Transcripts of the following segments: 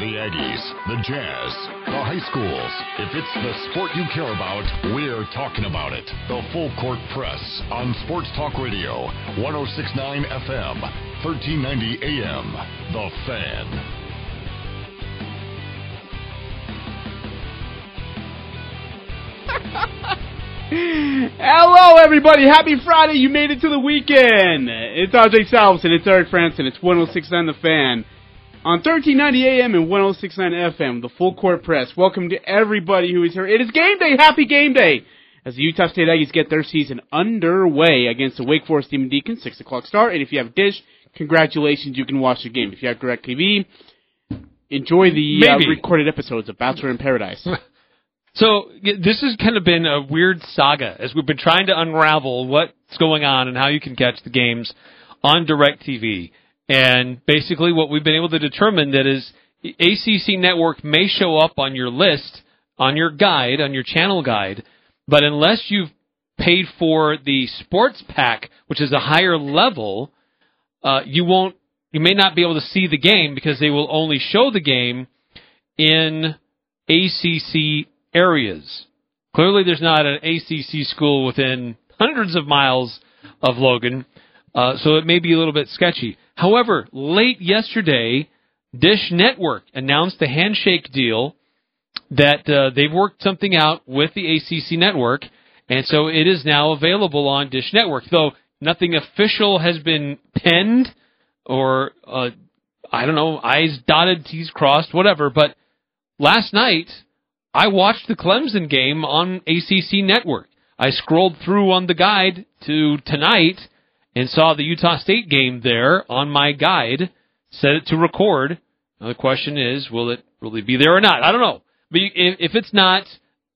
The Aggies, the Jazz, the high schools. If it's the sport you care about, we're talking about it. The Full Court Press on Sports Talk Radio, 1069 FM, 1390 AM. The Fan. Hello, everybody. Happy Friday. You made it to the weekend. It's AJ Salvesen. It's Eric Frandsen. It's 1069 The Fan. On 1390 AM and 1069 FM, the full court press. Welcome to everybody who is here. It is game day. Happy game day. As the Utah State Aggies get their season underway against the Wake Forest Demon Deacons, 6 o'clock start. And if you have Dish, congratulations. You can watch the game. If you have DirecTV, enjoy the uh, recorded episodes of Bachelor in Paradise. So this has kind of been a weird saga as we've been trying to unravel what's going on and how you can catch the games on DirecTV. And basically what we've been able to determine that is ACC network may show up on your list, on your guide, on your channel guide, but unless you've paid for the sports pack, which is a higher level, uh, you won't, you may not be able to see the game because they will only show the game in ACC areas. Clearly, there's not an ACC school within hundreds of miles of Logan, uh, so it may be a little bit sketchy. However, late yesterday, Dish Network announced the handshake deal that uh, they've worked something out with the ACC network, and so it is now available on Dish Network. Though nothing official has been penned, or uh, I don't know, I's dotted, T's crossed, whatever. But last night, I watched the Clemson game on ACC Network. I scrolled through on the guide to tonight and saw the Utah State game there on my guide, set it to record. Now the question is, will it really be there or not? I don't know. But if it's not,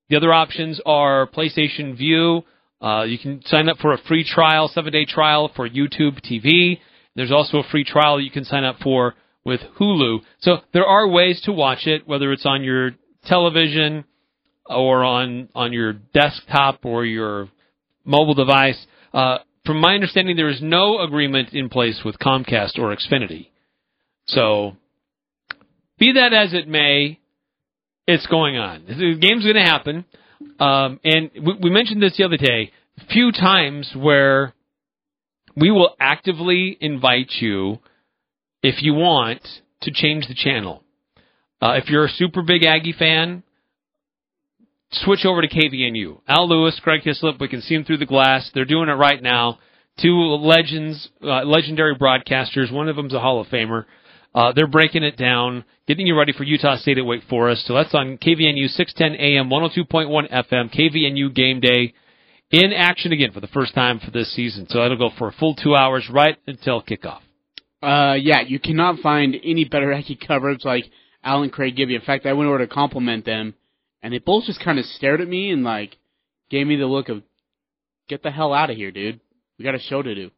the other options are PlayStation Vue. Uh, you can sign up for a free trial, seven day trial for YouTube TV. There's also a free trial you can sign up for with Hulu. So there are ways to watch it, whether it's on your television or on on your desktop or your mobile device. Uh, from my understanding, there is no agreement in place with Comcast or Xfinity. So, be that as it may, it's going on. The game's going to happen. Um, and we, we mentioned this the other day. Few times where we will actively invite you, if you want, to change the channel. Uh, if you're a super big Aggie fan, switch over to KVNU. Al Lewis, Craig Hislop, we can see them through the glass. They're doing it right now. Two legends, uh, legendary broadcasters. One of them's a Hall of Famer. Uh, they're breaking it down, getting you ready for Utah State at Wake Forest. So that's on KVNU 610 AM, 102.1 FM, KVNU Game Day in action again for the first time for this season. So that'll go for a full two hours right until kickoff. Uh, yeah, you cannot find any better Aggie coverage like – Al and Craig give you. In fact, I went over to compliment them, and they both just kind of stared at me and like gave me the look of, "Get the hell out of here, dude. We got a show to do."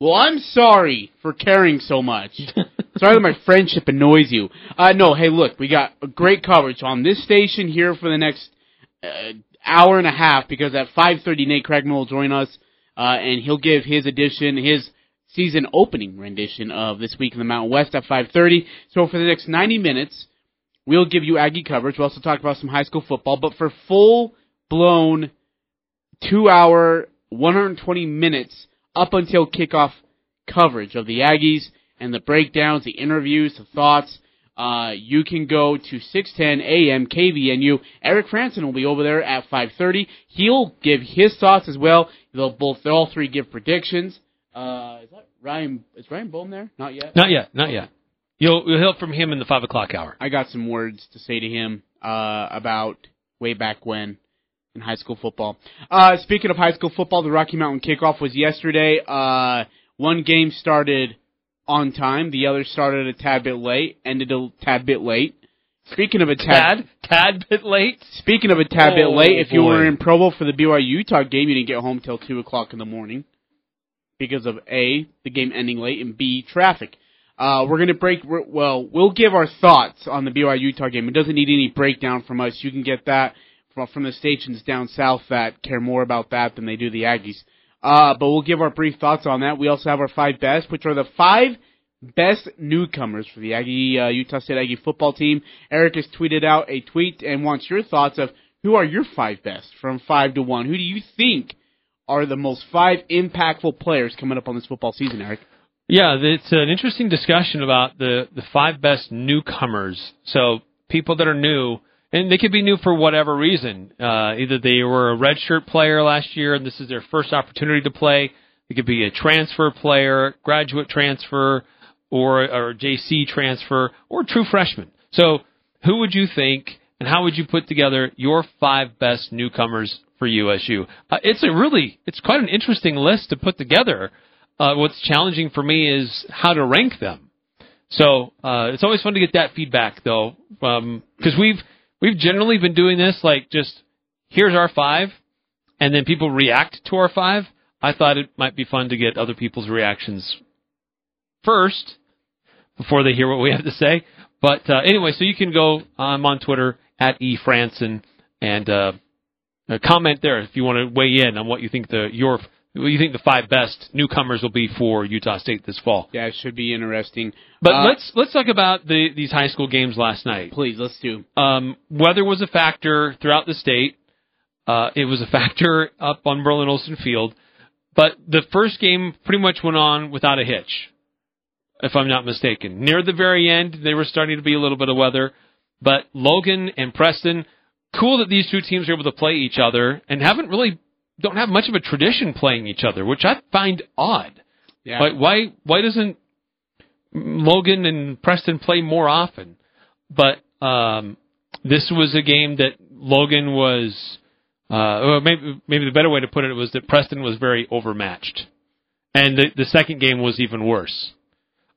Well, I'm sorry for caring so much. sorry that my friendship annoys you. Uh, no, hey, look, we got great coverage on this station here for the next uh, hour and a half because at 5:30 Nate Craigman will join us, uh, and he'll give his edition, his season opening rendition of This Week in the Mountain West at 5:30. So for the next 90 minutes, we'll give you Aggie coverage. We'll also talk about some high school football, but for full blown 2-hour 120 minutes up until kickoff coverage of the Aggies and the breakdowns, the interviews, the thoughts, uh, you can go to 610 AM KVNU. Eric Frandsen will be over there at 5:30. He'll give his thoughts as well. They'll both, they'll all three give predictions. Uh, is that Ryan? Is Ryan Bohm there? Not yet. Not yet. Not yet. You'll you'll hear from him in the five o'clock hour. I got some words to say to him uh, about way back when in high school football. Uh, speaking of high school football, the Rocky Mountain kickoff was yesterday. Uh, one game started on time, the other started a tad bit late, ended a tad bit late. Speaking of a tad, tad, tad bit late. Speaking of a tad oh, bit late, if boy. you were in Provo for the BYU Utah game, you didn't get home till two o'clock in the morning because of A, the game ending late, and B, traffic. Uh, we're to break, well, we'll give our thoughts on the BYU Utah game. It doesn't need any breakdown from us. You can get that from, from the stations down south that care more about that than they do the Aggies. Uh, but we'll give our brief thoughts on that. We also have our five best, which are the five best newcomers for the Aggie uh, Utah State Aggie football team. Eric has tweeted out a tweet and wants your thoughts of who are your five best from five to one. Who do you think are the most five impactful players coming up on this football season, Eric? Yeah, it's an interesting discussion about the the five best newcomers. So people that are new, and they could be new for whatever reason. Uh, either they were a redshirt player last year and this is their first opportunity to play. It could be a transfer player, graduate transfer, or or JC transfer, or true freshman. So who would you think, and how would you put together your five best newcomers for USU? Uh, it's a really, it's quite an interesting list to put together. Uh, what's challenging for me is how to rank them. So uh, it's always fun to get that feedback, though, because um, we've we've generally been doing this like just here's our five, and then people react to our five. I thought it might be fun to get other people's reactions first before they hear what we have to say. But uh, anyway, so you can go. I'm on Twitter at efrandsen and uh, comment there if you want to weigh in on what you think the your what you think the five best newcomers will be for Utah State this fall? Yeah, it should be interesting. But uh, let's let's talk about the these high school games last night. Please, let's do. Um, weather was a factor throughout the state. Uh, it was a factor up on Merlin Olsen Field, but the first game pretty much went on without a hitch, if I'm not mistaken. Near the very end, they were starting to be a little bit of weather, but Logan and Preston, cool that these two teams are able to play each other and haven't really don't have much of a tradition playing each other, which I find odd. Yeah. Why why why doesn't Logan and Preston play more often? But um, this was a game that Logan was. Uh, well, maybe maybe the better way to put it was that Preston was very overmatched, and the, the second game was even worse.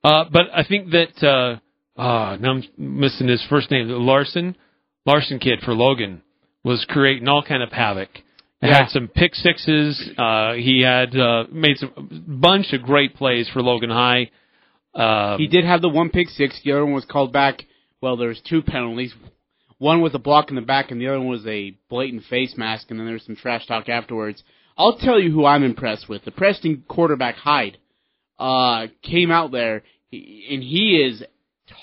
Uh, but I think that uh, uh, now I'm missing his first name, Larson, Larson kid for Logan was creating all kind of havoc yeah. Had some pick sixes. Uh, he had uh, made some bunch of great plays for Logan High. Uh, he did have the one pick six. The other one was called back. Well, there was two penalties. One was a block in the back, and the other one was a blatant face mask. And then there was some trash talk afterwards. I'll tell you who I'm impressed with. The Preston quarterback Hyde uh, came out there, and he is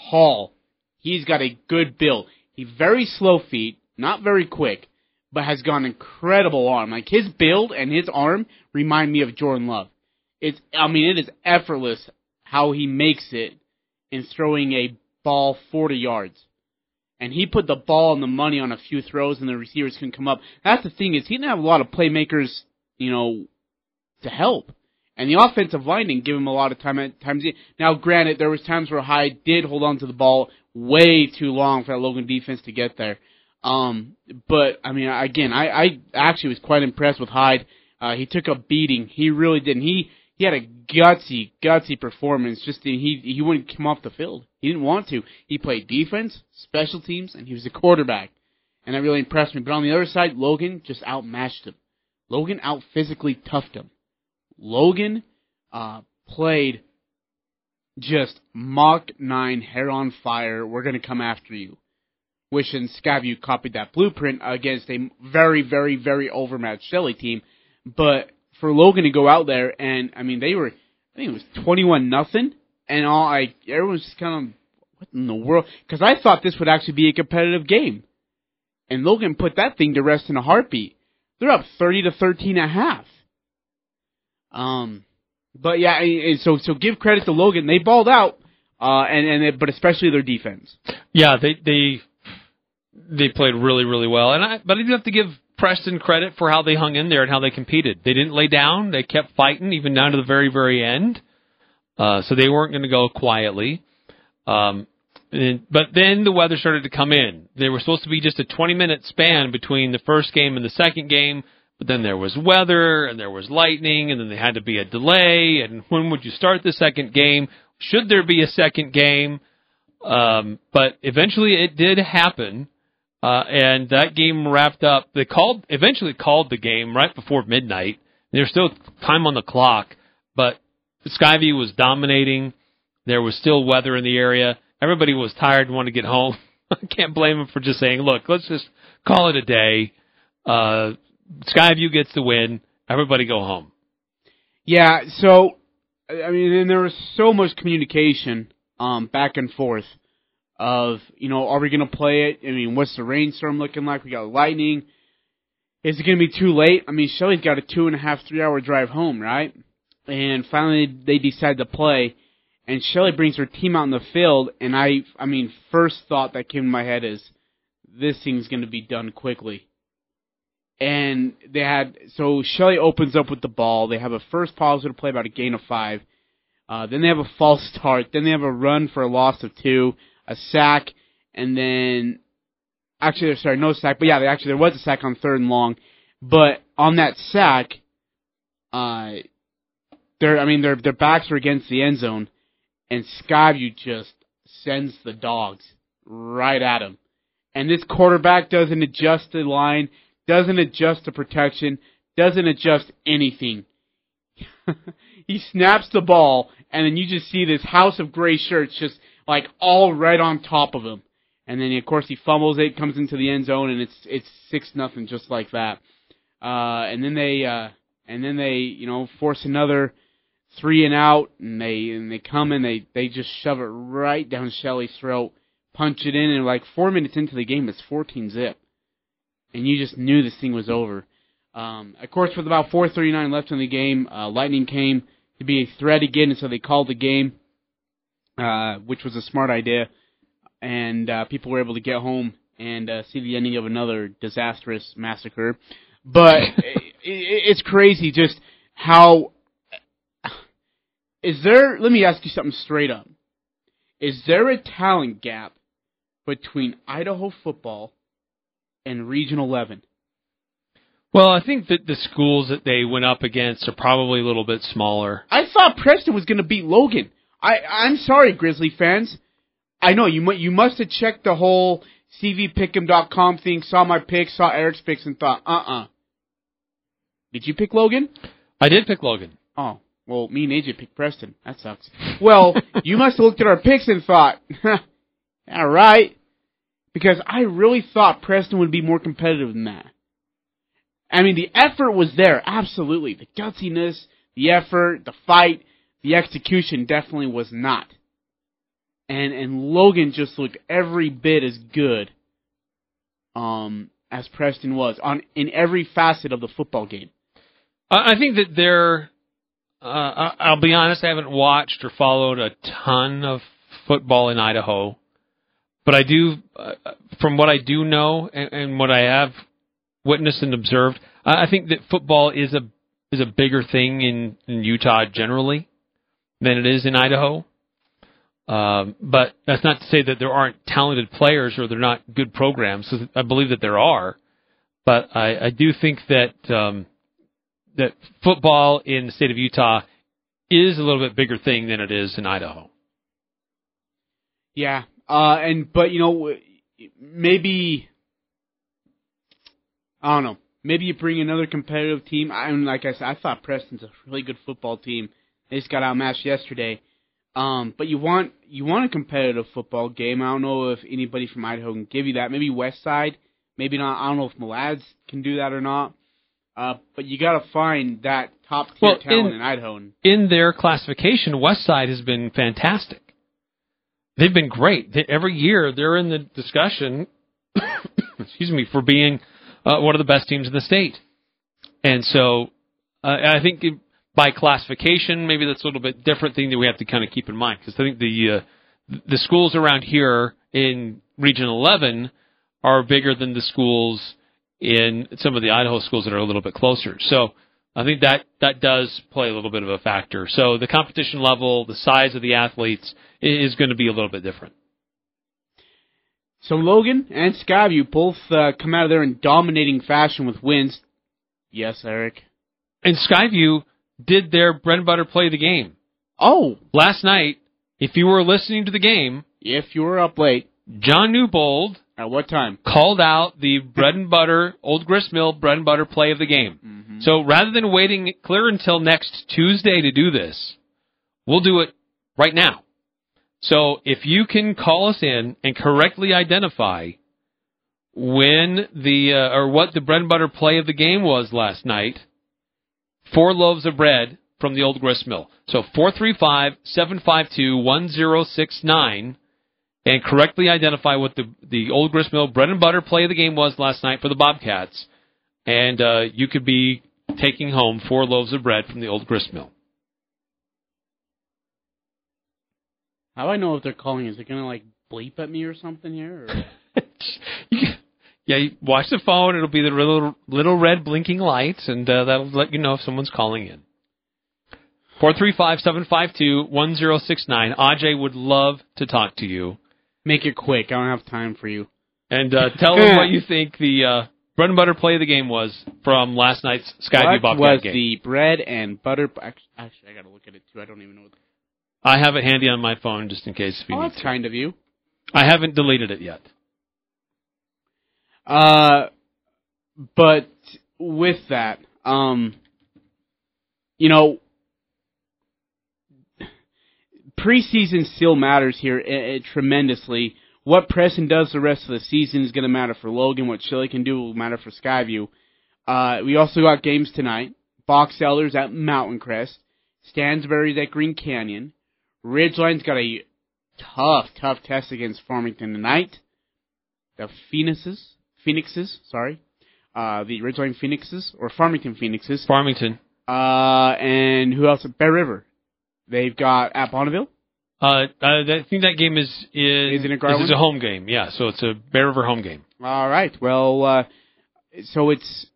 tall. He's got a good build. He very slow feet, not very quick but has got an incredible arm. Like his build and his arm remind me of Jordan Love. It's I mean it is effortless how he makes it in throwing a ball 40 yards. And he put the ball and the money on a few throws and the receivers couldn't come up. That's the thing is he didn't have a lot of playmakers, you know, to help. And the offensive line didn't give him a lot of time at times. Now, granted, there was times where Hyde did hold on to the ball way too long for that Logan defense to get there. Um, but I mean, again, I, I actually was quite impressed with Hyde. Uh, he took a beating. He really didn't. he he had a gutsy, gutsy performance. Just he he wouldn't come off the field. He didn't want to. He played defense, special teams, and he was a quarterback, and that really impressed me. But on the other side, Logan just outmatched him. Logan out physically toughed him. Logan uh, played just Mach 9 hair on fire. We're going to come after you wishing Skyview copied that blueprint against a very, very, very overmatched Shelley team. But for Logan to go out there and I mean they were I think it was twenty one nothing and all I everyone's just kind of what in the world because I thought this would actually be a competitive game. And Logan put that thing to rest in a heartbeat. They're up thirty to thirteen and a half. Um but yeah, so so give credit to Logan. They balled out, uh, and and but especially their defense. Yeah, they they they played really, really well. And I, but I do have to give Preston credit for how they hung in there and how they competed. They didn't lay down. They kept fighting even down to the very, very end. Uh, so they weren't going to go quietly. Um, and, but then the weather started to come in. There was supposed to be just a 20 minute span between the first game and the second game, but then there was weather and there was lightning and then there had to be a delay. And when would you start the second game? Should there be a second game? Um, but eventually it did happen. Uh, and that game wrapped up. They called eventually called the game right before midnight. There's still time on the clock, but Skyview was dominating. There was still weather in the area. Everybody was tired and wanted to get home. I can't blame them for just saying, "Look, let's just call it a day." Uh, Skyview gets the win. Everybody go home. Yeah. So I mean, and there was so much communication um, back and forth of, you know, are we going to play it? I mean, what's the rainstorm looking like? We got lightning. Is it going to be too late? I mean, Shelley's got a two and a half, three hour drive home, right? And finally, they decide to play. And Shelley brings her team out in the field, and I, I mean, first thought that came to my head is, this thing's going to be done quickly. And they had so Shelly opens up with the ball. They have a first positive play about a gain of five. Uh, then they have a false start. Then they have a run for a loss of two, a sack, and then actually, sorry, no sack. But yeah, actually there was a sack on third and long. But on that sack, uh, their I mean their their backs are against the end zone, and Skyview just sends the dogs right at him. And this quarterback doesn't adjust the line, doesn't adjust the protection, doesn't adjust anything. he snaps the ball, and then you just see this house of gray shirts just like all right on top of him. And then of course he fumbles it, comes into the end zone, and it's it's six nothing just like that. Uh, and then they uh, and then they you know force another three and out, and they and they come and they they just shove it right down Shelley's throat punch it in, and like four minutes into the game, it's 14 zip, and you just knew this thing was over. Um, of course, with about 4:39 left in the game, uh, Lightning came to be a threat again, and so they called the game, uh, which was a smart idea, and uh, people were able to get home and uh, see the ending of another disastrous massacre. But it, it, it's crazy just how. Is there? Let me ask you something straight up. Is there a talent gap between Idaho football and Region 11? Well, I think that the schools that they went up against are probably a little bit smaller. I thought Preston was going to beat Logan. I I'm sorry, Grizzly fans. I know you you must have checked the whole CVPick'em.com thing, saw my picks, saw Eric's picks, and thought, uh uh Did you pick Logan? I did pick Logan. Oh, well, me and AJ picked Preston. That sucks. Well, you must have looked at our picks and thought, all right, because I really thought Preston would be more competitive than that. I mean, the effort was there, absolutely. The gutsiness, the effort, the fight, the execution definitely was not. And and Logan just looked every bit as good um as Preston was on in every facet of the football game. I think that they're uh, I'll be honest, I haven't watched or followed a ton of football in Idaho, but I do, uh, from what I do know and, and what I have witnessed and observed, I think that football is a is a bigger thing in, in Utah generally than it is in Idaho. Um, but that's not to say that there aren't talented players or they're not good programs. I believe that there are, but I, I do think that um, that football in the state of Utah is a little bit bigger thing than it is in Idaho. Yeah, uh, and but you know maybe I don't know. Maybe you bring another competitive team. I mean, like I said, I thought Preston's a really good football team. They just got outmatched yesterday. Um, but you want you want a competitive football game. I don't know if anybody from Idaho can give you that. Maybe West Side, maybe not. I don't know if Malads can do that or not. Uh, but you got to find that top tier Well, talent in- in Idaho. In their classification, West Side has been fantastic. They've been great. They, every year they're in the discussion, excuse me, for being uh, one of the best teams in the state. And so uh, I think by classification, maybe that's a little bit different thing that we have to kind of keep in mind because I think the uh, the schools around here in Region 11 are bigger than the schools in some of the Idaho schools that are a little bit closer. So I think that that does play a little bit of a factor. So the competition level, the size of the athletes is going to be a little bit different. So Logan and Skyview both uh, come out of there in dominating fashion with wins. Yes, Eric. And Skyview did their bread and butter play the game Oh, last night. If you were listening to the game, if you were up late, John Newbold at what time? called out the bread and butter, Old Grist Mill bread and butter play of the game. Mm-hmm. So rather than waiting clear until next Tuesday to do this, we'll do it right now. So if you can call us in and correctly identify when the uh, or what the bread and butter play of the game was last night, four loaves of bread from the old grist mill. So 435-752-1069 and correctly identify what the, the old grist mill bread and butter play of the game was last night for the Bobcats. And, uh, you could be taking home four loaves of bread from the old grist mill. How do I know if they're calling? Is it gonna like bleep at me or something here? Or? yeah, you watch the phone. It'll be the little little red blinking lights, and uh, that'll let you know if someone's calling in. Four three five seven five two one zero six nine. Aj would love to talk to you. Make it quick. I don't have time for you. And uh, tell him what you think the uh, bread and butter play of the game was from last night's Skyview what Bobcat was game. the bread and butter? Actually, actually, I gotta look at it too. I don't even know. What I have it handy on my phone just in case if you oh, need that's to. kind of you. I haven't deleted it yet. Uh, but with that, um, you know, preseason still matters here uh, uh, tremendously. What Preston does the rest of the season is going to matter for Logan. What Shelley can do will matter for Skyview. Uh, we also got games tonight. Box Elders at Mountain Crest. Stansbury's at Green Canyon. Ridgeline's got a tough, tough test against Farmington tonight. The Phoenixes, Phoenixes, sorry, uh, the Ridgeline Phoenixes or Farmington Phoenixes. Farmington. Uh, and who else? Bear River. They've got at Bonneville. Uh, I think that game is is Is it in is Garland? a home game. Yeah, so it's a Bear River home game. All right. Well, uh, so it's.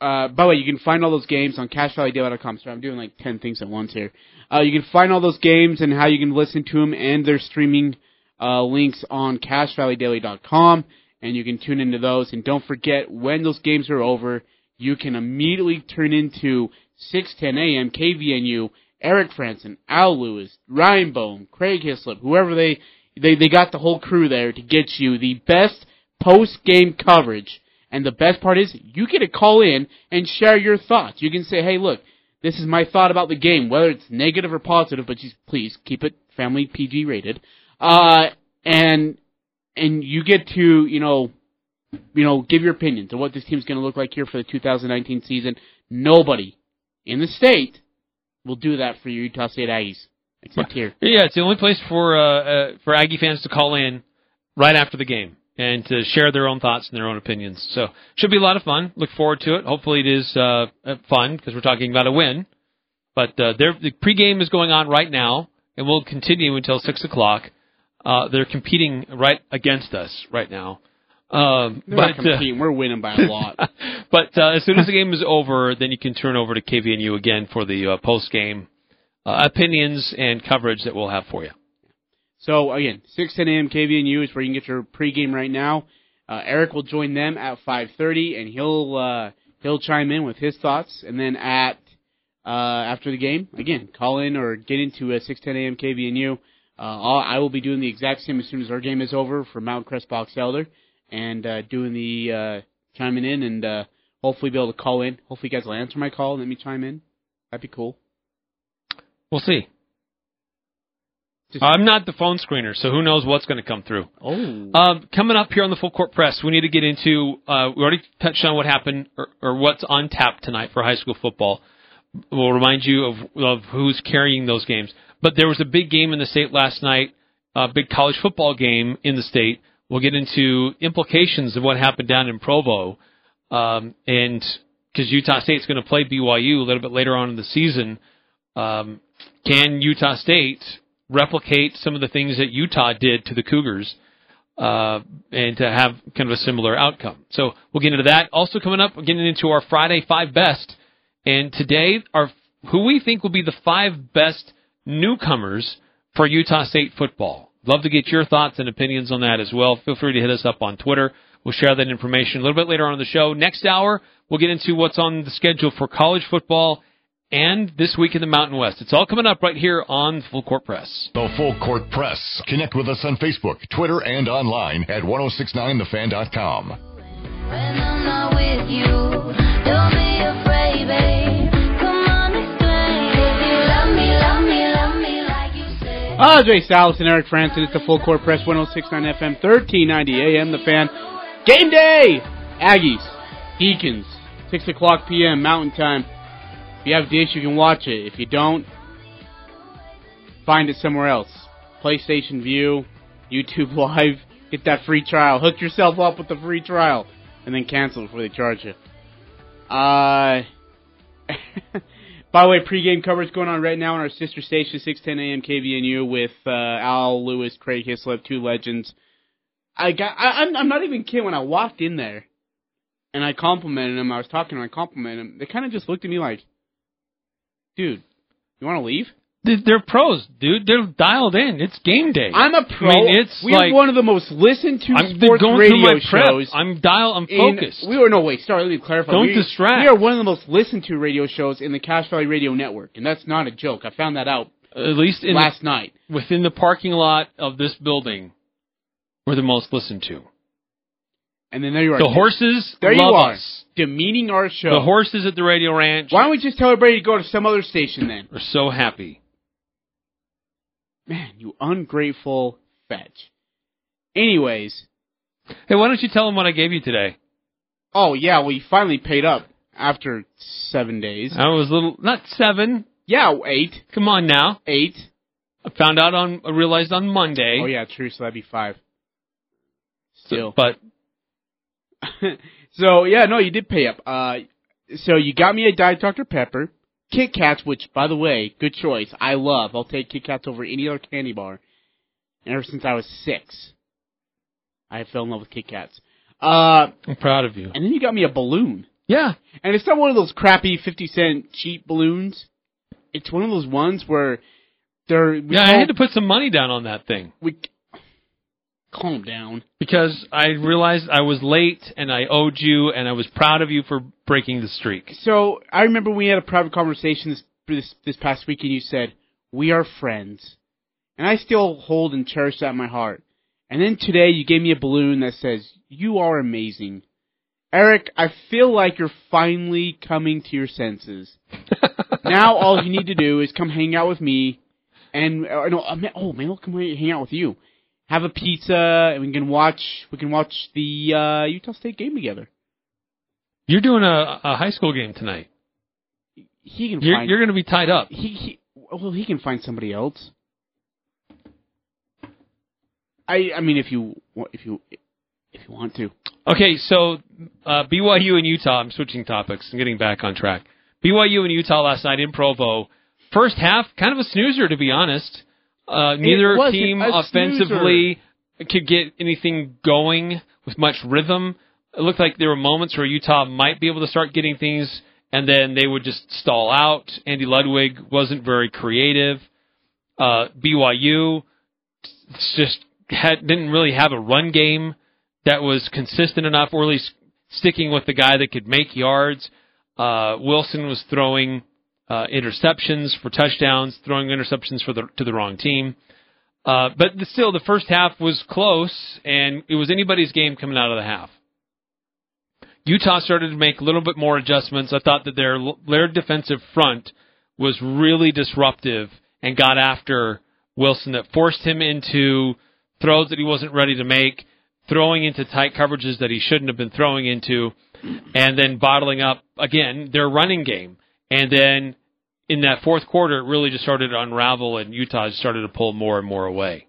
Uh, by the way, you can find all those games on CacheValleyDaily.com. So I'm doing like ten things at once here. Uh, you can find all those games and how you can listen to them and their streaming uh, links on CacheValleyDaily.com, and you can tune into those. And don't forget, when those games are over, you can immediately turn into 6:10 a.m. KVNU. Eric Frandsen, Al Lewis, Ryan Bone, Craig Hislop, whoever they they they got the whole crew there to get you the best post game coverage. And the best part is you get to call in and share your thoughts. You can say, "Hey, look, this is my thought about the game, whether it's negative or positive, but just please keep it family PG rated." Uh, and and you get to you know you know give your opinion to what this team's going to look like here for the 2019 season. Nobody in the state will do that for your Utah State Aggies except here. Yeah, it's the only place for uh, uh, for Aggie fans to call in right after the game and to share their own thoughts and their own opinions. So should be a lot of fun. Look forward to it. Hopefully it is uh, uh, fun because we're talking about a win. But uh, the pregame is going on right now and will continue until six o'clock. Uh, they're competing right against us right now. Um, They're but not competing. We're winning by a lot. but uh, as soon as the game is over, then you can turn over to KVNU again for the uh, post game uh, opinions and coverage that we'll have for you. So again, 6 10 a.m. KVNU is where you can get your pregame right now. Uh, Eric will join them at 5:30, and he'll uh, he'll chime in with his thoughts. And then at uh, after the game, again, call in or get into a 6 10 a.m. KVNU. Uh, I'll, I will be doing the exact same as soon as our game is over for Mount Crest Box Elder, and uh, doing the uh, chiming in and uh, hopefully be able to call in. Hopefully, you guys will answer my call and let me chime in. That'd be cool. We'll see. Just- I'm not the phone screener, so who knows what's going to come through. Oh, Um, coming up here on the full court press, we need to get into. Uh, we already touched on what happened or, or what's on tap tonight for high school football. We'll remind you of, of who's carrying those games. But there was a big game in the state last night, a big college football game in the state. We'll get into implications of what happened down in Provo, um, and because Utah State's going to play BYU a little bit later on in the season. Um, can Utah State replicate some of the things that Utah did to the Cougars uh, and to have kind of a similar outcome? So we'll get into that. Also coming up, we're getting into our Friday five best, and today our who we think will be the five best newcomers for Utah State football. Love to get your thoughts and opinions on that as well. Feel free to hit us up on Twitter. We'll share that information a little bit later on in the show. Next hour, we'll get into what's on the schedule for college football and this week in the Mountain West. It's all coming up right here on Full Court Press. The Full Court Press. Connect with us on Facebook, Twitter, and online at 1069thefan.com. Ajay Salas and Eric Frandsen. It's the Full Court Press 1069 FM, 1390 AM. The fan. Game day! Aggies. Deacons. 6 o'clock p.m. Mountain Time. If you have Dish, you can watch it. If you don't, find it somewhere else. PlayStation Vue, YouTube Live. Get that free trial. Hook yourself up with the free trial, and then cancel before they charge you. Uh, by the way, pregame coverage going on right now on our sister station, 610 AM KVNU, with uh, Al Lewis, Craig Hislop, two legends. I got. I, I'm. I'm not even kidding. When I walked in there, and I complimented him, I was talking him, I complimented him. They kind of just looked at me like, "Dude, you want to leave?" They- They're pros, dude. They're dialed in. It's game day. I'm a pro. I mean, it's we like one of the most listened to I'm sports going radio through my prep. shows. I'm dial. I'm in- focused. we were no wait. Sorry, let me clarify. Don't we, distract. We are one of the most listened to radio shows in the Cache Valley Radio Network, and that's not a joke. I found that out At least last night. within the parking lot of this building, we're the most listened to. And then there you are. The horses There love you are. us. demeaning our show. The horses at the radio ranch Why don't we just tell everybody to go to some other station then? We're so happy. Man, you ungrateful fetch. Anyways, Hey, why don't you tell them what I gave you today? oh yeah, well you finally paid up after seven days. I was a little not seven. Yeah, eight, Come on now. eight. I found out on I realized on Monday. Oh yeah, true. So that'd be five. Still. But so yeah, no, you did pay up. Uh, so you got me a Diet Dr Pepper, Kit Kats, which by the way, good choice. I love. I'll take Kit Kats over any other candy bar. And ever since I was six, I have fell in love with Kit Kats. Uh, I'm proud of you. and then you got me a balloon, Yeah. and it's not one of those crappy fifty cent cheap balloons. It's one of those ones where they're we Yeah, I had to put some money down on that thing we calm down. because I realized I was late and I owed you and I was proud of you for breaking the streak. So I remember we had a private conversation this this, this past week, and you said we are friends, and I still hold and cherish that in my heart. And then today you gave me a balloon that says you are amazing, Eric. I feel like you're finally coming to your senses. now all you need to do is come hang out with me, and uh, no, uh, ma- oh man, we'll come hang out with you. Have a pizza, and we can watch. We can watch the uh, Utah State game together. You're doing a, a high school game tonight. He can You're, you're going to be tied up. he, he well he can find somebody else. I I mean if you if you if you want to. Okay, so uh, BYU and Utah. I'm switching topics and getting back on track. BYU and Utah last night in Provo. First half, kind of a snoozer to be honest. Uh, neither team offensively could get anything going with much rhythm. It looked like there were moments where Utah might be able to start getting things, and then they would just stall out. Andy Ludwig wasn't very creative. Uh, BYU just had, didn't really have a run game that was consistent enough, or at least sticking with the guy that could make yards. Uh, Wilson was throwing uh, interceptions for touchdowns, throwing interceptions for the to the wrong team. Uh, but the, still, the first half was close, and it was anybody's game coming out of the half. Utah started to make a little bit more adjustments. I thought that their their defensive front was really disruptive and got after Wilson that forced him into throws that he wasn't ready to make, throwing into tight coverages that he shouldn't have been throwing into, and then bottling up again their running game. And then in that fourth quarter, it really just started to unravel, and Utah started to pull more and more away.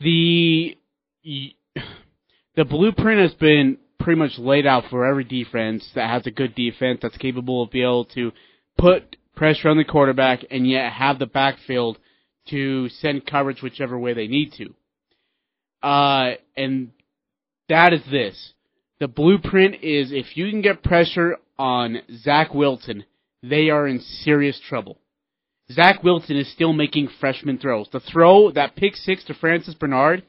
The the blueprint has been pretty much laid out for every defense that has a good defense that's capable of being able to put pressure on the quarterback and yet have the backfield to send coverage whichever way they need to. Uh, and that is this. The blueprint is if you can get pressure on Zach Wilson, they are in serious trouble. Zach Wilson is still making freshman throws. The throw, that pick six to Francis Bernard,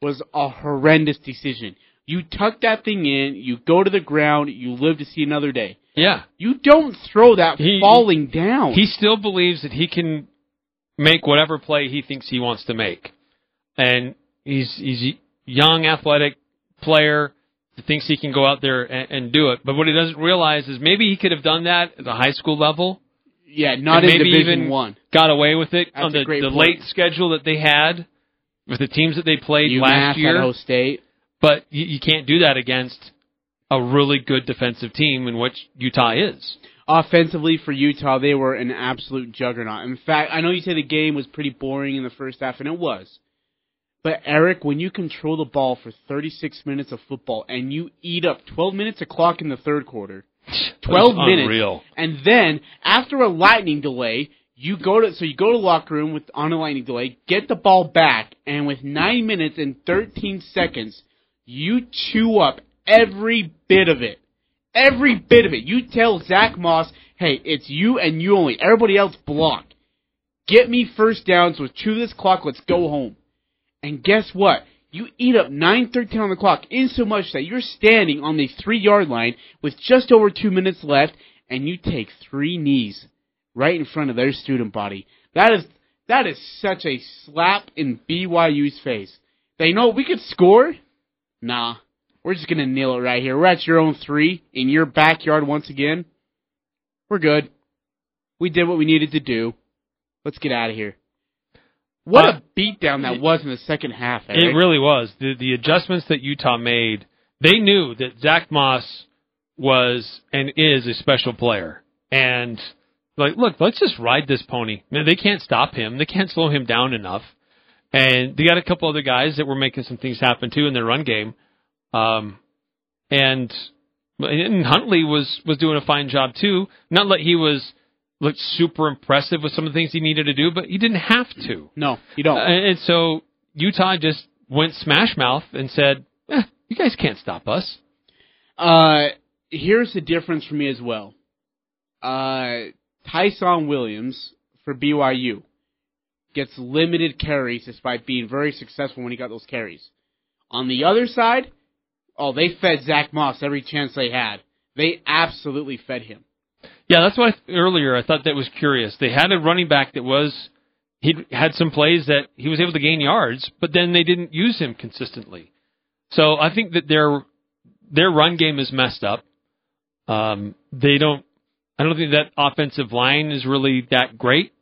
was a horrendous decision. You tuck that thing in, you go to the ground, you live to see another day. Yeah, You don't throw that He- falling down. he still believes that he can make whatever play he thinks he wants to make, and he's he's a young, athletic player thinks he can go out there and, and do it. But what he doesn't realize is maybe he could have done that at the high school level. yeah, not in maybe Division even One. got away with it That's on the, the late schedule that they had with the teams that they played UMass, last year. Idaho State. But you, you can't do that against a really good defensive team in which Utah is. offensively for Utah, they were an absolute juggernaut. In fact, I know you say the game was pretty boring in the first half, and it was. But Eric, when you control the ball for 36 minutes of football and you eat up 12 minutes of clock in the third quarter, 12 minutes, unreal. and then after a lightning delay, you go to so you go to the locker room with on a lightning delay, get the ball back, and with nine minutes and 13 seconds, you chew up every bit of it. Every bit of it. You tell Zach Moss, hey, it's you and you only. Everybody else block. Get me first down, so chew this clock, let's go home. And guess what? You eat up 9.13 on the clock in so much that you're standing on the three yard line with just over two minutes left and you take three knees right in front of their student body. That is, that is such a slap in BYU's face. They know we could score? Nah. We're just gonna nail it right here. We're at your own three in your backyard once again. We're good. We did what we needed to do. Let's get out of here. What Uh, a beatdown that was in the second half. It really was. The the adjustments that Utah made, they knew that Zach Moss was and is a special player. And like, look, let's just ride this pony. Man, they can't stop him. They can't slow him down enough. And they got a couple other guys that were making some things happen too in their run game. Um, and and Huntley was was doing a fine job too. Not that he was looked super impressive with some of the things he needed to do, but he didn't have to. No, you don't. Uh, and so Utah just went smash mouth and said, eh, "You guys can't stop us." Uh, here's the difference for me as well. Uh, Ty'Son Williams for BYU gets limited carries despite being very successful when he got those carries. On the other side, oh, they fed Zach Moss every chance they had. They absolutely fed him. Yeah, that's why earlier I thought that was curious. They had a running back that was he had some plays that he was able to gain yards, but then they didn't use him consistently. So I think that their their run game is messed up. Um, they don't. I don't think that offensive line is really that great.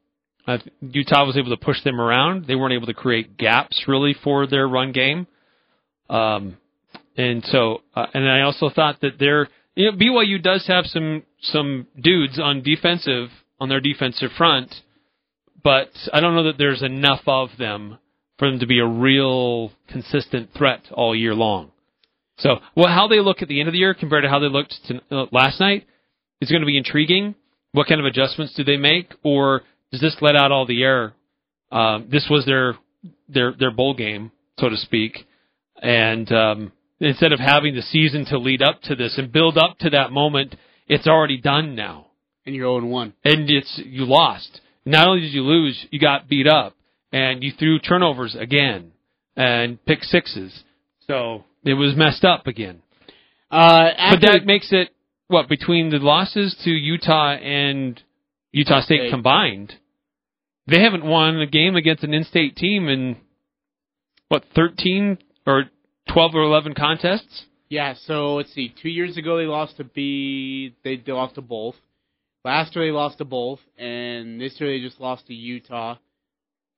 Uh, Utah was able to push them around. They weren't able to create gaps really for their run game. Um, and so, uh, and I also thought that their you know BYU does have some some dudes on defensive on their defensive front, but I don't know that there's enough of them for them to be a real consistent threat all year long. So, well, how they look at the end of the year compared to how they looked to, uh, last night is going to be intriguing. What kind of adjustments do they make, or does this let out all the air? Um, this was their their their bowl game, so to speak, and um, instead of having the season to lead up to this and build up to that moment, it's already done now, And you're 0 1. and it's you lost. Not only did you lose, you got beat up, and you threw turnovers again and pick sixes. So it was messed up again. Uh, But that makes it what between the losses to Utah and Utah State State. combined, they haven't won a game against an in-state team in what thirteen or twelve or eleven contests. Yeah, so let's see. Two years ago they lost to B. They, they lost to both. Last year they lost to both, and this year they just lost to Utah.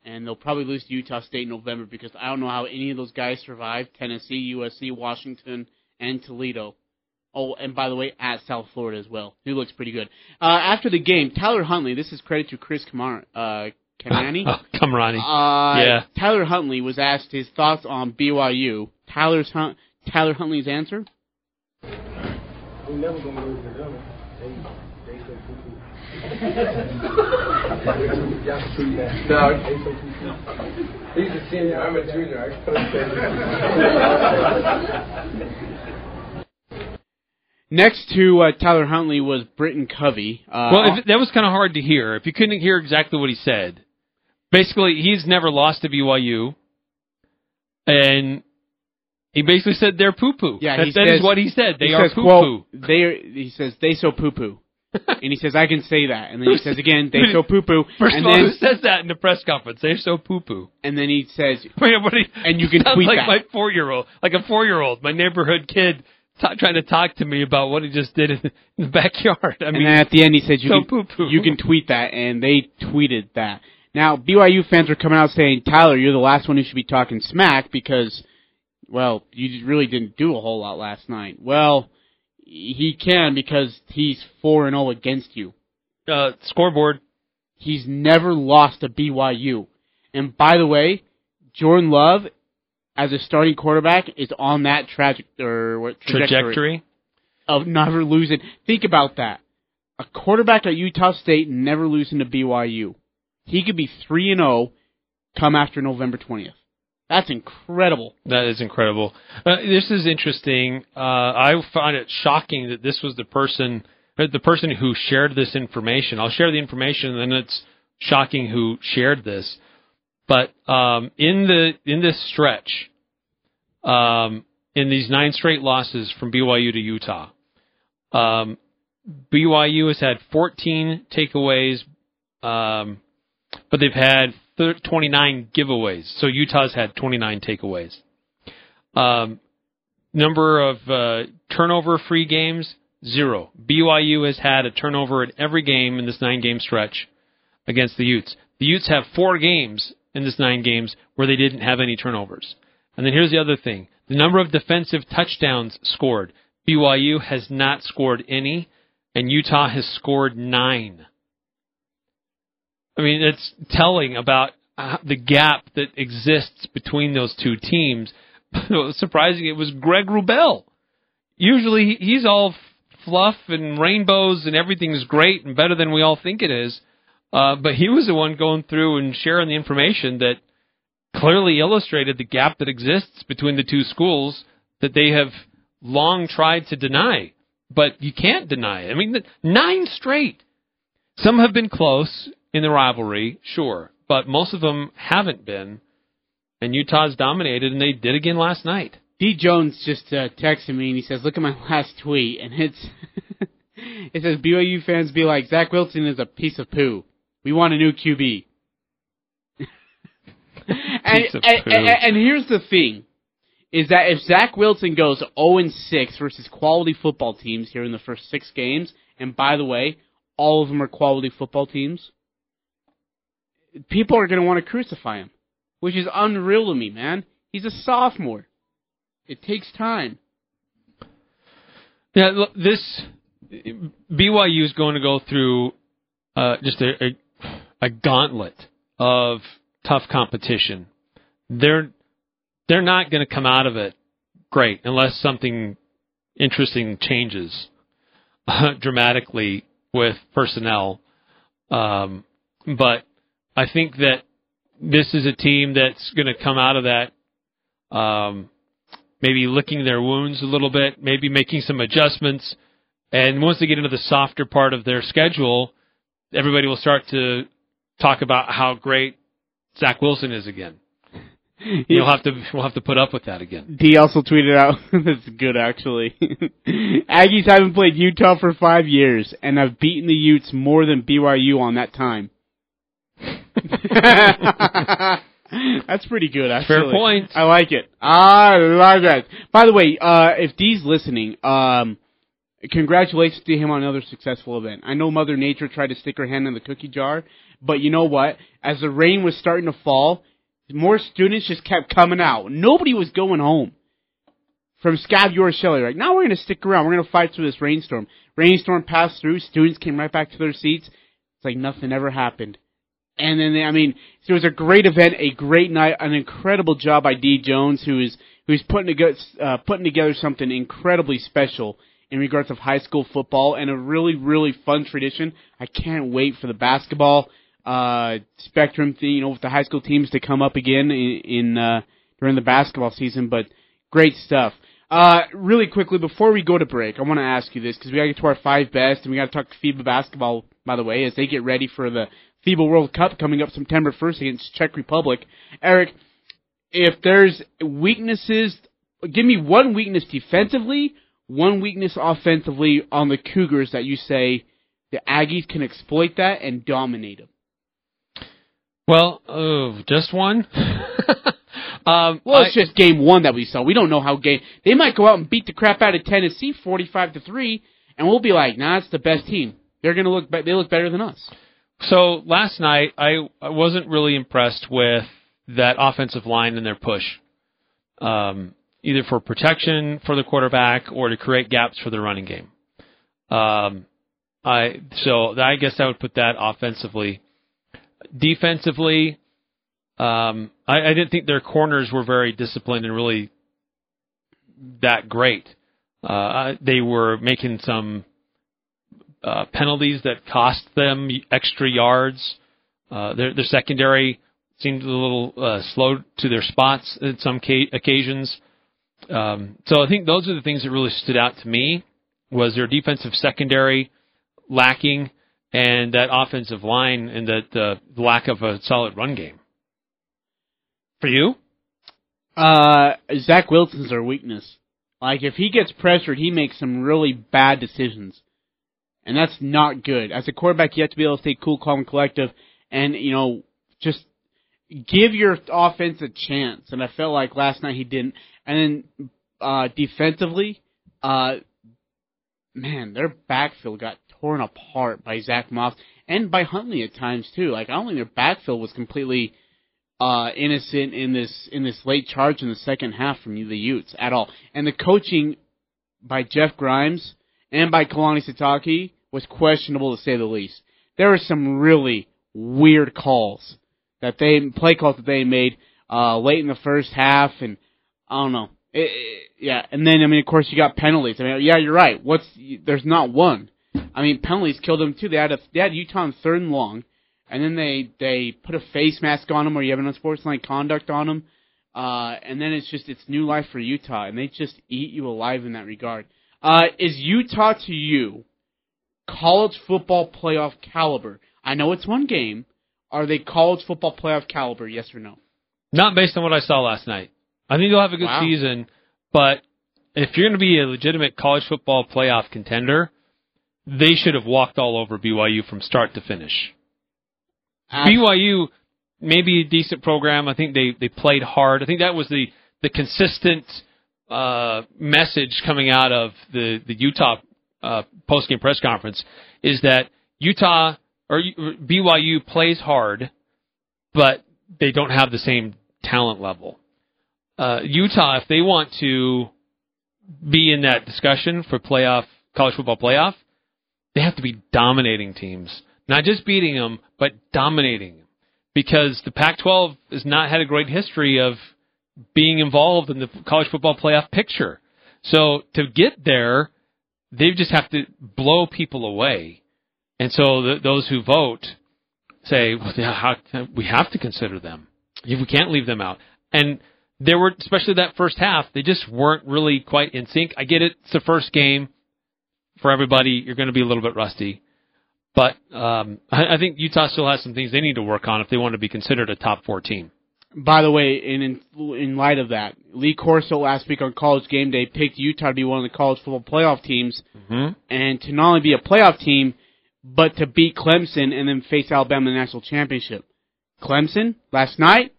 And they'll probably lose to Utah State in November because I don't know how any of those guys survived. Tennessee, USC, Washington, and Toledo. Oh, and by the way, at South Florida as well. He looks pretty good. Uh, after the game, Tyler Huntley. This is credit to Chris Kamar, uh, Kamani. Oh, Kamrani. Uh, Yeah. Tyler Huntley was asked his thoughts on BYU. Tyler's Hunt, Tyler Huntley's answer. We never lose to them. They, they so. Y'all tweet that. No, they so poo-poo. He's a senior, I'm a junior. I couldn't say Next to uh, Tyler Huntley was Britton Covey. Uh, well, if, that was kind of hard to hear. If you couldn't hear exactly what he said, basically he's never lost to BYU, and he basically said they're poo poo. Yeah, that, that is says- what he said. They he are poo poo. They are, he says they so poo poo, and he says I can say that, and then he says again they so poo poo, First and of all, then who says that in the press conference? They're so poo poo. and then he says and you can sounds tweet like that. my four year old, like a four year old, my neighborhood kid, ta trying to talk to me about what he just did in, the backyard. I and mean, then at the end he said you so can poo-poo. you can tweet that, and they tweeted that. Now BYU fans are coming out saying Tyler, you're the last one who should be talking smack because, well, you really didn't do a whole lot last night. Well, He can because he's four and zero against you. Uh, scoreboard. He's never lost to BYU. And by the way, Jordan Love, as a starting quarterback, is on that tragic or what Trajectory. of never losing. Think about that. A quarterback at Utah State never losing to BYU. He could be three and zero come after November twentieth. That's incredible. That is incredible. Uh, this is interesting. Uh, I find it shocking that this was the person, uh, the person who shared this information. I'll share the information, and then it's shocking who shared this. But um, in the in this stretch, um, in these nine straight losses from BYU to Utah, um, BYU has had 14 takeaways, um, but they've had thir- 29 giveaways. So Utah's had 29 takeaways. Um, number of uh, turnover-free games zero. BYU has had a turnover in every game in this nine-game stretch against the Utes. The Utes have four games in this nine games where they didn't have any turnovers. And then here's the other thing: the number of defensive touchdowns scored. BYU has not scored any, and Utah has scored nine. I mean, it's telling about uh, the gap that exists between those two teams. Surprising, it was Greg Wrubell. Usually he's all fluff and rainbows and everything's great and better than we all think it is. Uh, but he was the one going through and sharing the information that clearly illustrated the gap that exists between the two schools that they have long tried to deny. But you can't deny it. I mean, nine straight. Some have been close in the rivalry, sure, but most of them haven't been. And Utah's dominated, and they did again last night. D Jones just uh, texted me and he says, "Look at my last tweet," and it's it says BYU fans be like Zach Wilson is a piece of poo. We want a new QB. and, and, and, and here's the thing: is that if Zach Wilson goes 0 and 6 versus quality football teams here in the first six games, and by the way, all of them are quality football teams, people are going to want to crucify him, which is unreal to me, man. He's a sophomore. It takes time. Yeah, look, this BYU is going to go through uh, just a, a a gauntlet of tough competition. They're they're not going to come out of it great unless something interesting changes uh, dramatically with personnel. Um, but I think that this is a team that's going to come out of that um, maybe licking their wounds a little bit, maybe making some adjustments. And once they get into the softer part of their schedule, everybody will start to talk about how great Zach Wilson is again. You'll have to we'll have to put up with that again. D also tweeted out, that's good actually. Aggies haven't played Utah for five years and have beaten the Utes more than BYU on that time. That's pretty good, actually. Fair point. I like it. I like that. By the way, uh, if D's listening, um, congratulations to him on another successful event. I know Mother Nature tried to stick her hand in the cookie jar, but you know what? As the rain was starting to fall, more students just kept coming out. Nobody was going home. From Scab Your Shelley, like, now we're going to stick around. We're going to fight through this rainstorm. Rainstorm passed through. Students came right back to their seats. It's like nothing ever happened. And then, I mean, it was a great event, a great night, an incredible job by D. Jones, who is who's putting together uh, putting together something incredibly special in regards of high school football and a really really fun tradition. I can't wait for the basketball uh, spectrum, thing, you know, with the high school teams to come up again in, in uh, during the basketball season. But great stuff. Uh, really quickly before we go to break, I want to ask you this because we got to get to our five best, and we got to talk to FIBA basketball. By the way, as they get ready for the FIBA World Cup coming up September 1st against Czech Republic. Eric, if there's weaknesses, give me one weakness defensively, one weakness offensively on the Cougars that you say the Aggies can exploit that and dominate them. Well, oh, just one. um, Well, it's I- just game one that we saw. We don't know how game. They might go out and beat the crap out of Tennessee, forty-five to three, and we'll be like, "Nah, it's the best team. They're gonna look. Be- they look better than us." So last night, I, wasn't really impressed with that offensive line and their push um, either for protection for the quarterback or to create gaps for the running game. Um, I so I guess I would put that offensively. Defensively, um, I, I didn't think their corners were very disciplined and really that great. Uh, they were making some uh, penalties that cost them extra yards. Uh, their, their secondary seemed a little uh, slow to their spots at some ca- occasions. Um, so I think those are the things that really stood out to me was their defensive secondary lacking and that offensive line and that uh, lack of a solid run game. For you? Uh, Zach Wilson's our weakness. Like if he gets pressured, he makes some really bad decisions, and that's not good. As a quarterback, you have to be able to stay cool, calm, and collective, and you know just give your offense a chance. And I felt like last night he didn't. And then uh, defensively, uh, man, their backfield got torn apart by Zach Moss and by Huntley at times too. Like I don't think their backfield was completely uh, innocent in this in this late charge in the second half from the Utes at all. And the coaching by Jeff Grimes and by Kalani Sitake was questionable to say the least. There were some really weird calls that they play calls that they made uh, late in the first half, and I don't know. It, it, yeah, and then I mean, of course, you got penalties. I mean, yeah, you're right. What's there's not one. I mean, penalties killed them too. They had a they had Utah on third and long, and then they they put a face mask on them, or you have an unsportsmanlike conduct on them, uh, and then it's just it's new life for Utah, and they just eat you alive in that regard. Uh, is Utah to you college football playoff caliber? I know it's one game. Are they college football playoff caliber? Yes or no? Not based on what I saw last night. I think they'll have a good Wow. season, but if you're going to be a legitimate college football playoff contender, they should have walked all over BYU from start to finish. Ab- BYU maybe a decent program. I think they they played hard. I think that was the the consistent uh, message coming out of the the Utah uh, post game press conference is that Utah or BYU plays hard, but they don't have the same talent level. Uh, Utah, if they want to be in that discussion for playoff college football playoff, they have to be dominating teams, not just beating them, but dominating them. Because the Pac-12 has not had a great history of being involved in the college football playoff picture. So to get there, they just have to blow people away. And so the, those who vote say, well, how, we have to consider them. We can't leave them out. And there were, especially that first half, they just weren't really quite in sync. I get it. It's the first game for everybody. You're going to be a little bit rusty. But um, I, I think Utah still has some things they need to work on if they want to be considered a top four team. By the way, in, in in light of that, Lee Corso last week on College Game Day picked Utah to be one of the college football playoff teams, Mm-hmm. and to not only be a playoff team, but to beat Clemson and then face Alabama in the national championship. Clemson last night,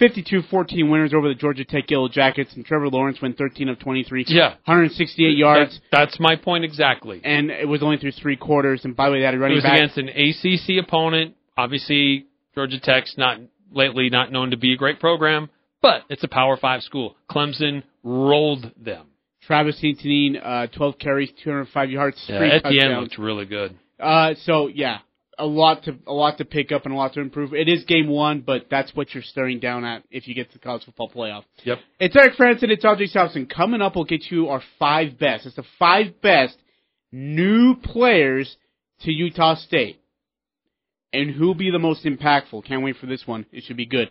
52-14 winners over the Georgia Tech Yellow Jackets, and Trevor Lawrence went 13 of 23, Yeah. 168 yards, That's, that's my point exactly. and it was only through three quarters. And by the way, that It running was back. against an ACC opponent. Obviously, Georgia Tech's not lately not known to be a great program, but it's a Power Five school. Clemson rolled them. Travis Etienne, uh, 12 carries, 205 yards, Yeah, three Etienne touchdowns. looked really good. Uh, so yeah, a lot to a lot to pick up and a lot to improve. It is game one, but that's what you're staring down at if you get to the college football playoff. Yep. It's Eric Frandsen. It's AJ Salvesen. Coming up, we'll get you our five best. It's the five best new players to Utah State, and who'll be the most impactful. Can't wait for this one. It should be good.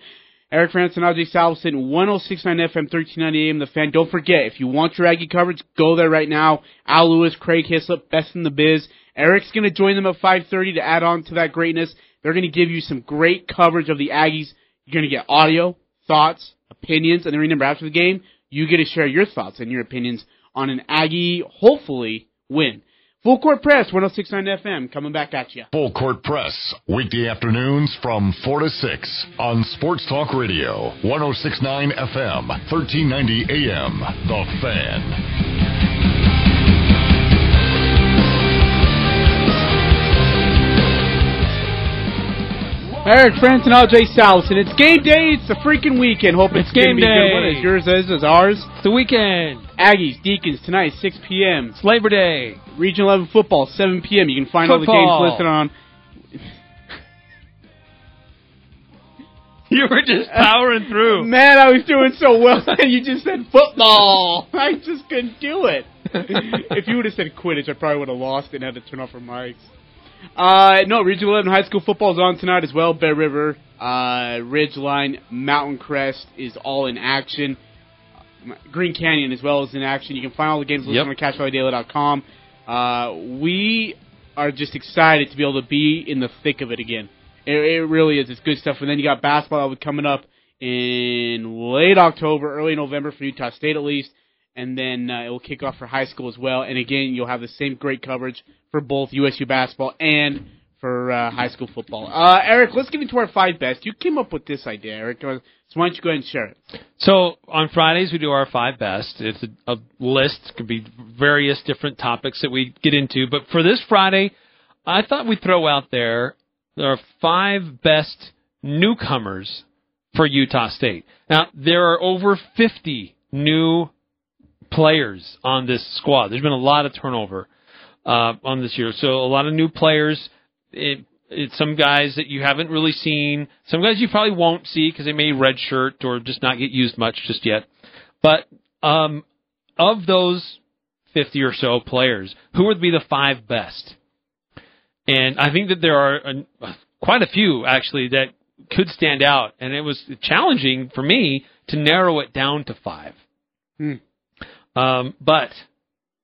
Eric Frandsen, AJ Salvesen, 1069 FM, 1390 AM, The Fan. Don't forget, if you want your Aggie coverage, go there right now. Al Lewis, Craig Hislop, best in the biz. Eric's going to join them at 5.30 to add on to that greatness. They're going to give you some great coverage of the Aggies. You're going to get audio, thoughts, opinions, and then remember, after the game, you get to share your thoughts and your opinions on an Aggie, hopefully, win. Full Court Press, 1069 FM, coming back at you. Full Court Press, weekday afternoons from 4 to 6 on Sports Talk Radio, 1069 FM, 1390 AM. The Fan. Eric Frandsen, AJ Salvesen. It's game day. It's the freaking weekend. Hope it's, It's game day. Good. What is yours is, is ours. It's the weekend. Aggies, Deacons tonight, 6 p.m. It's Labor Day. Region 11 football, 7 p.m. You can find all the games listed on. You were just powering through. Man, I was doing so well, and you just said football. I just couldn't do it. if you would have said Quidditch, I probably would have lost and had to turn off our mics. Uh, no, Region 11 high school football is on tonight as well. Bear River, uh, Ridgeline, Mountain Crest is all in action. Green Canyon as well as in action. You can find all the games listed Yep. on CacheValleyDaily.com. Uh, we are just excited to be able to be in the thick of it again. It, it really is. It's good stuff. And then you got basketball that coming up in late October, early November for Utah State at least. And then uh, it will kick off for high school as well. And again, you'll have the same great coverage for both USU basketball and for uh, high school football. Uh, Eric, let's get into our five best. You came up with this idea, Eric. So why don't you go ahead and share it? So on Fridays we do our five best. It's a, a list. Could be various different topics that we get into. But for this Friday, I thought we'd throw out there are five best newcomers for Utah State. Now there are over 50 new players on this squad. There's been a lot of turnover uh, on this year, so a lot of new players. It, it's some guys that you haven't really seen. Some guys you probably won't see because they may redshirt or just not get used much just yet. But um, of those 50 or so players, who would be the five best? And I think that there are a, quite a few actually that could stand out, and it was challenging for me to narrow it down to five. Hmm. Um, but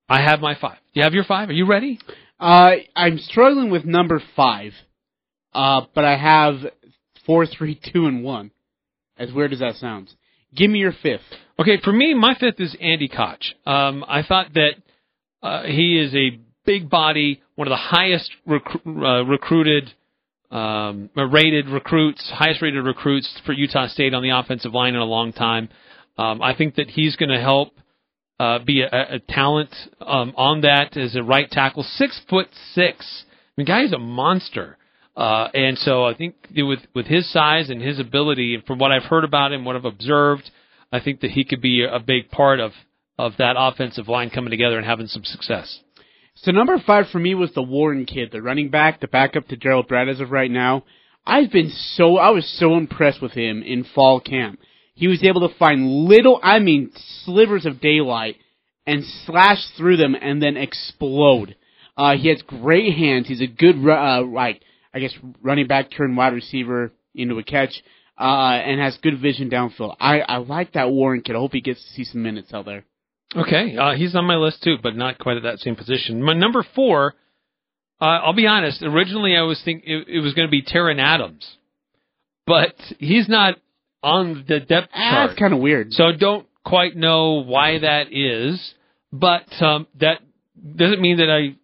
I have my five. Do you have your five? Are you ready? Uh, I'm struggling with number five, uh, but I have four, three, two, and one. As weird as that sounds, give me your fifth. Okay, for me, my fifth is Andy Koch. Um, I thought that uh, he is a big body, one of the highest uh, recruited, um, rated recruits, highest rated recruits for Utah State on the offensive line in a long time. Um, I think that he's going to help uh, be a, a talent um, on that as a right tackle, six foot six. I mean, guy is a monster. Uh, and so I think with with his size and his ability, and from what I've heard about him, what I've observed, I think that he could be a big part of of that offensive line coming together and having some success. So number five for me was the Warren kid, the running back, the backup to Gerald Bright as of right now. I've been so I was so impressed with him in fall camp. He was able to find little, I mean, slivers of daylight and slash through them and then explode. Uh, he has great hands. He's a good, uh, like I guess running back turned wide receiver into a catch, uh, and has good vision downfield. I I like that Warren kid. I hope he gets to see some minutes out there. Okay, uh, he's on my list too, but not quite at that same position. My number four, uh, I'll be honest. Originally, I was think it, it was going to be Terran Adams, but he's not on the depth Ah, chart. That's kind of weird. So I don't quite know why that is, but um, that doesn't mean that I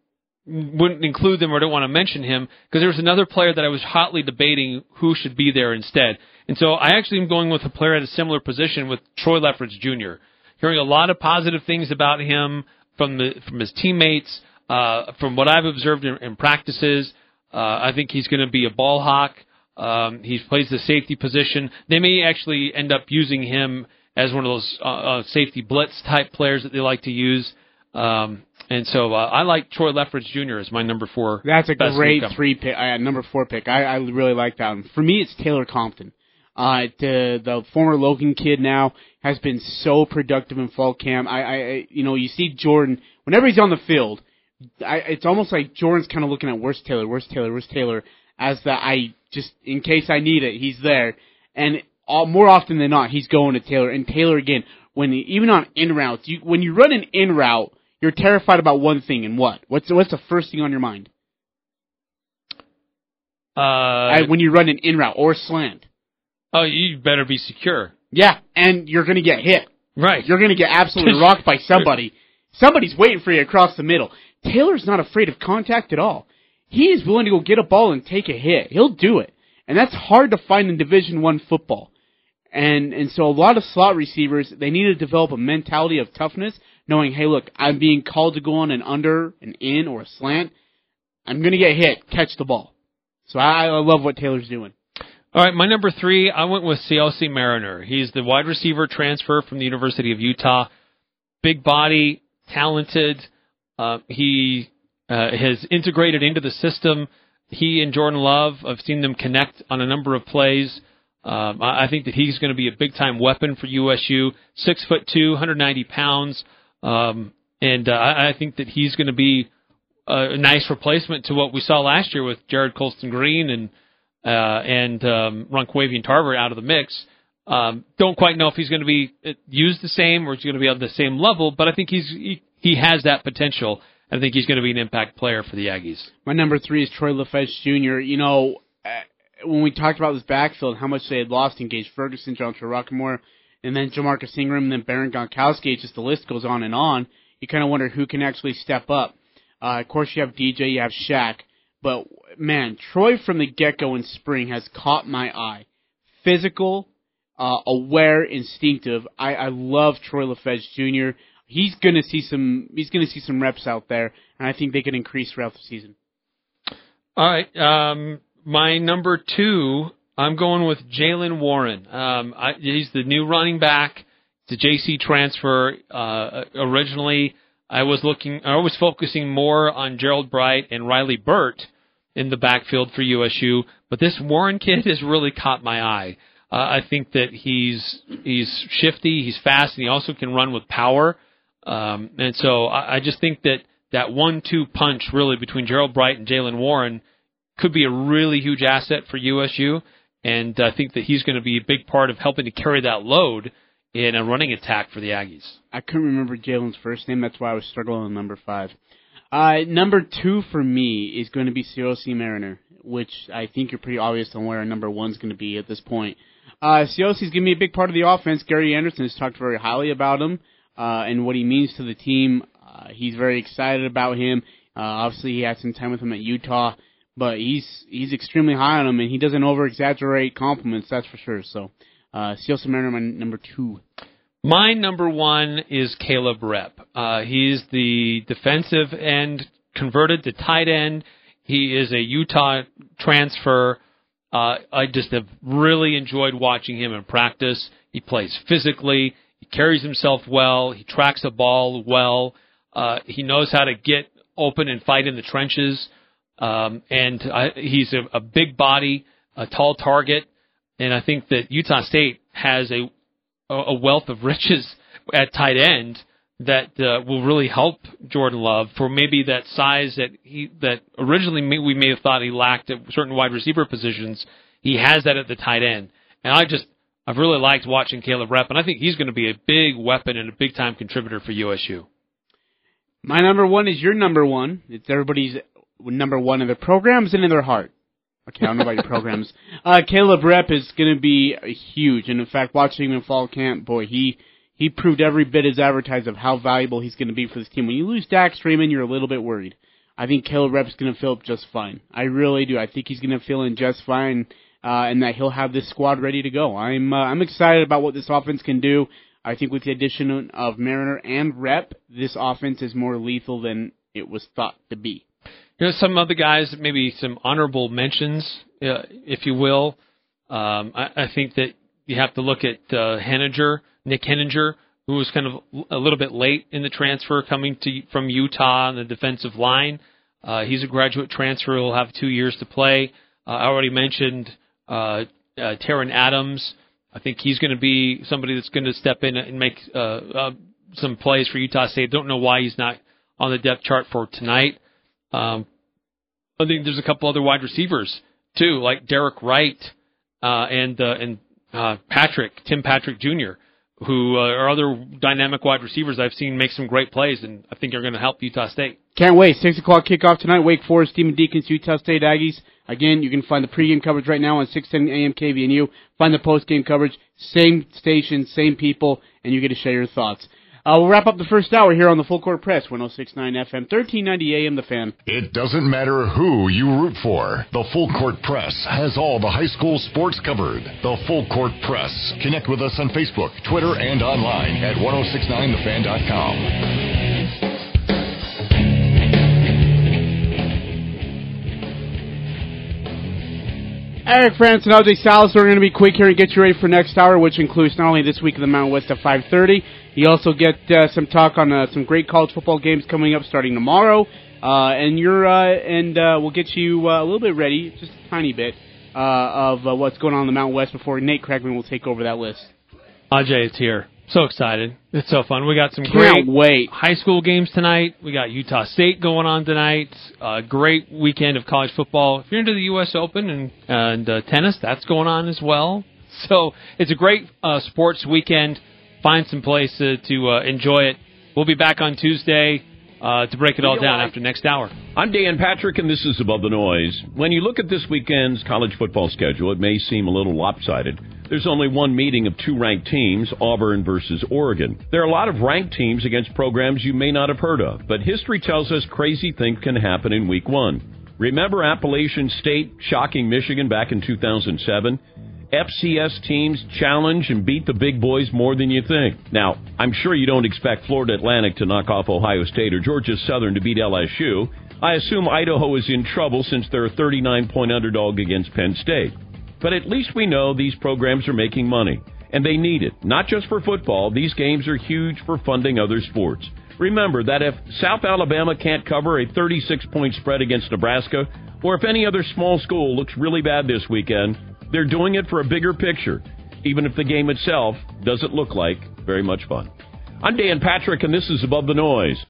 wouldn't include them or don't want to mention him because there was another player that I was hotly debating who should be there instead. And so I actually am going with a player at a similar position with Troy Lefeged Jr. Hearing a lot of positive things about him from the from his teammates, uh, from what I've observed in, in practices. Uh, I think he's going to be a ball hawk. Um, he plays the safety position. They may actually end up using him as one of those uh, uh, safety blitz type players that they like to use. Um, and so uh, I like Troy Lefeged Jr. as my number four. That's a great newcomer. three pick, uh, number four pick. I, I really like that one. For me, it's Taylor Compton. Uh, the the former Logan kid now has been so productive in fall camp. I, I, I you know, you see Jordan whenever he's on the field. I, it's almost like Jordan's kind of looking at where's Taylor, where's Taylor, where's Taylor, as that I just in case I need it, he's there. And all, more often than not, he's going to Taylor. And Taylor again, when he, even on in routes, you when you run an in route, you're terrified about one thing, and what? What's what's the first thing on your mind? Uh, I, when you run an in route or slant. oh, you better be secure. Yeah, and you're gonna get hit. Right. You're gonna get absolutely rocked by somebody. Somebody's waiting for you across the middle. Taylor's not afraid of contact at all. He is willing to go get a ball and take a hit. He'll do it, and that's hard to find in Division One football. And and so a lot of slot receivers they need to develop a mentality of toughness, knowing, hey, look, I'm being called to go on an under, an in, or a slant. I'm gonna get hit. Catch the ball. So I, I love what Taylor's doing. All right, my number three, I went with Siaosi Mariner. He's the wide receiver transfer from the University of Utah. Big body, talented. Uh, he uh, has integrated into the system. He and Jordan Love, I've seen them connect on a number of plays. Um, I, think that he's going to be a big time weapon for USU. Six foot two, 190 pounds, um, and uh, I think that he's going to be a nice replacement to what we saw last year with Jared Colston Green and uh, and um, Tarver out of the mix. Um, don't quite know if he's going to be uh, used the same or he's going to be on the same level, but I think he's he, he has that potential. I think he's going to be an impact player for the Aggies. My number three is Troy Lefeged Jr. You know, uh, when we talked about this backfield, how much they had lost in Gaje Ferguson, John Rocquemore, and then Jamarcus Ingram, and then Baron Gonkowski, just the list goes on and on. You kind of wonder who can actually step up. Uh, of course, you have DJ, you have Shaq, but man, Troy from the get go in spring has caught my eye. Physical, uh, aware, instinctive. I, I love Troy Lefeged Jr. He's gonna see some. He's gonna see some reps out there, and I think they can increase throughout the season. All right. Um, my number two, I'm going with Jalen Warren. Um, I, he's the new running back. It's a JC transfer. Uh, originally, I was looking, I was focusing more on Gerald Bright and Riley Burt in the backfield for USU, but this Warren kid has really caught my eye. Uh, I think that he's he's shifty, he's fast, and he also can run with power. Um, and so I, I just think that that one-two punch really between Gerald Bright and Jalen Warren could be a really huge asset for USU, and I think that he's going to be a big part of helping to carry that load in a running attack for the Aggies. I couldn't remember Jalen's first name. That's why I was struggling on number five. Uh, number two for me is going to be Siaosi Mariner, which I think you're pretty obvious on where number one's going to be at this point. Uh, Siaosi's going to be a big part of the offense. Gary Anderson has talked very highly about him uh, and what he means to the team. Uh, he's very excited about him. Uh, obviously, he had some time with him at Utah, but he's he's extremely high on him, and he doesn't over exaggerate compliments. That's for sure. So, uh, Siaosi Mariner, my number two. My number one is Caleb Repp. Uh, he's the defensive end converted to tight end. He is a Utah transfer. Uh, I just have really enjoyed watching him in practice. He plays physically. Carries himself well. He tracks a ball well. Uh, he knows how to get open and fight in the trenches. Um, and I, he's a, a big body, a tall target. And I think that Utah State has a a wealth of riches at tight end that uh, will really help Jordan Love for maybe that size that he that originally we may have thought he lacked at certain wide receiver positions. He has that at the tight end, and I just I've really liked watching Caleb Repp, and I think he's going to be a big weapon and a big time contributor for USU. My number one is your number one. It's everybody's number one in their programs and in their heart. Okay, I don't know about your programs. Uh, Caleb Repp is going to be huge, and in fact, watching him in fall camp, boy, he he proved every bit as advertised of how valuable he's going to be for this team. When you lose Dax Raymond, you're a little bit worried. I think Caleb Repp's going to fill up just fine. I really do. I think he's going to fill in just fine, uh, and that he'll have this squad ready to go. I'm uh, I'm excited about what this offense can do. I think with the addition of Mariner and Repp, this offense is more lethal than it was thought to be. You know, some other guys, maybe some honorable mentions, uh, if you will. Um, I, I think that you have to look at uh, Heninger, Nick Heninger, who was kind of a little bit late in the transfer coming to from Utah on the defensive line. Uh, he's a graduate transfer. He'll have two years to play. Uh, I already mentioned uh, uh, Taron Adams. I think he's going to be somebody that's going to step in and make uh, uh, some plays for Utah State. Don't know why he's not on the depth chart for tonight. Um, I think there's a couple other wide receivers too, like Derek Wright uh, and uh, and uh, Patrick Tim Patrick Jr., who uh, are other dynamic wide receivers I've seen make some great plays, and I think are going to help Utah State. Can't wait. Six o'clock kickoff tonight. Wake Forest, Demon Deacons, Utah State Aggies. Again, you can find the pregame coverage right now on 610 AM KVNU. Find the postgame coverage, same station, same people, and you get to share your thoughts. Uh, we'll wrap up the first hour here on the Full Court Press, 106.9 FM, 1390 AM, The Fan. It doesn't matter who you root for. The Full Court Press has all the high school sports covered. The Full Court Press. Connect with us on Facebook, Twitter, and online at 1069thefan.com. Eric France and AJ Salvesen are going to be quick here and get you ready for next hour, which includes not only this week of the Mountain West at 5:30. You also get uh, some talk on uh, some great college football games coming up starting tomorrow, uh, and you're uh, and uh, we'll get you uh, a little bit ready, just a tiny bit, uh, of what's going on in the Mountain West before Nate Craigman will take over that list. Ajay is here. So excited. It's so fun. We got some Can't great wait. high school games tonight. We got Utah State going on tonight. A great weekend of college football. If you're into the U.S. Open and and uh, tennis, that's going on as well. So it's a great uh, sports weekend. Find some place uh, to uh, enjoy it. We'll be back on Tuesday uh, to break it all down after next hour. I'm Dan Patrick, and this is Above the Noise. When you look at this weekend's college football schedule, it may seem a little lopsided. There's only one meeting of two ranked teams, Auburn versus Oregon. There are a lot of ranked teams against programs you may not have heard of, but history tells us crazy things can happen in week one. Remember Appalachian State shocking Michigan back in 2007? FCS teams challenge and beat the big boys more than you think. Now, I'm sure you don't expect Florida Atlantic to knock off Ohio State or Georgia Southern to beat LSU. I assume Idaho is in trouble since they're a 39 point underdog against Penn State. But at least we know these programs are making money, and they need it. Not just for football, these games are huge for funding other sports. Remember that if South Alabama can't cover a 36 point spread against Nebraska, or if any other small school looks really bad this weekend, they're doing it for a bigger picture, even if the game itself doesn't look like very much fun. I'm Dan Patrick, and this is Above the Noise.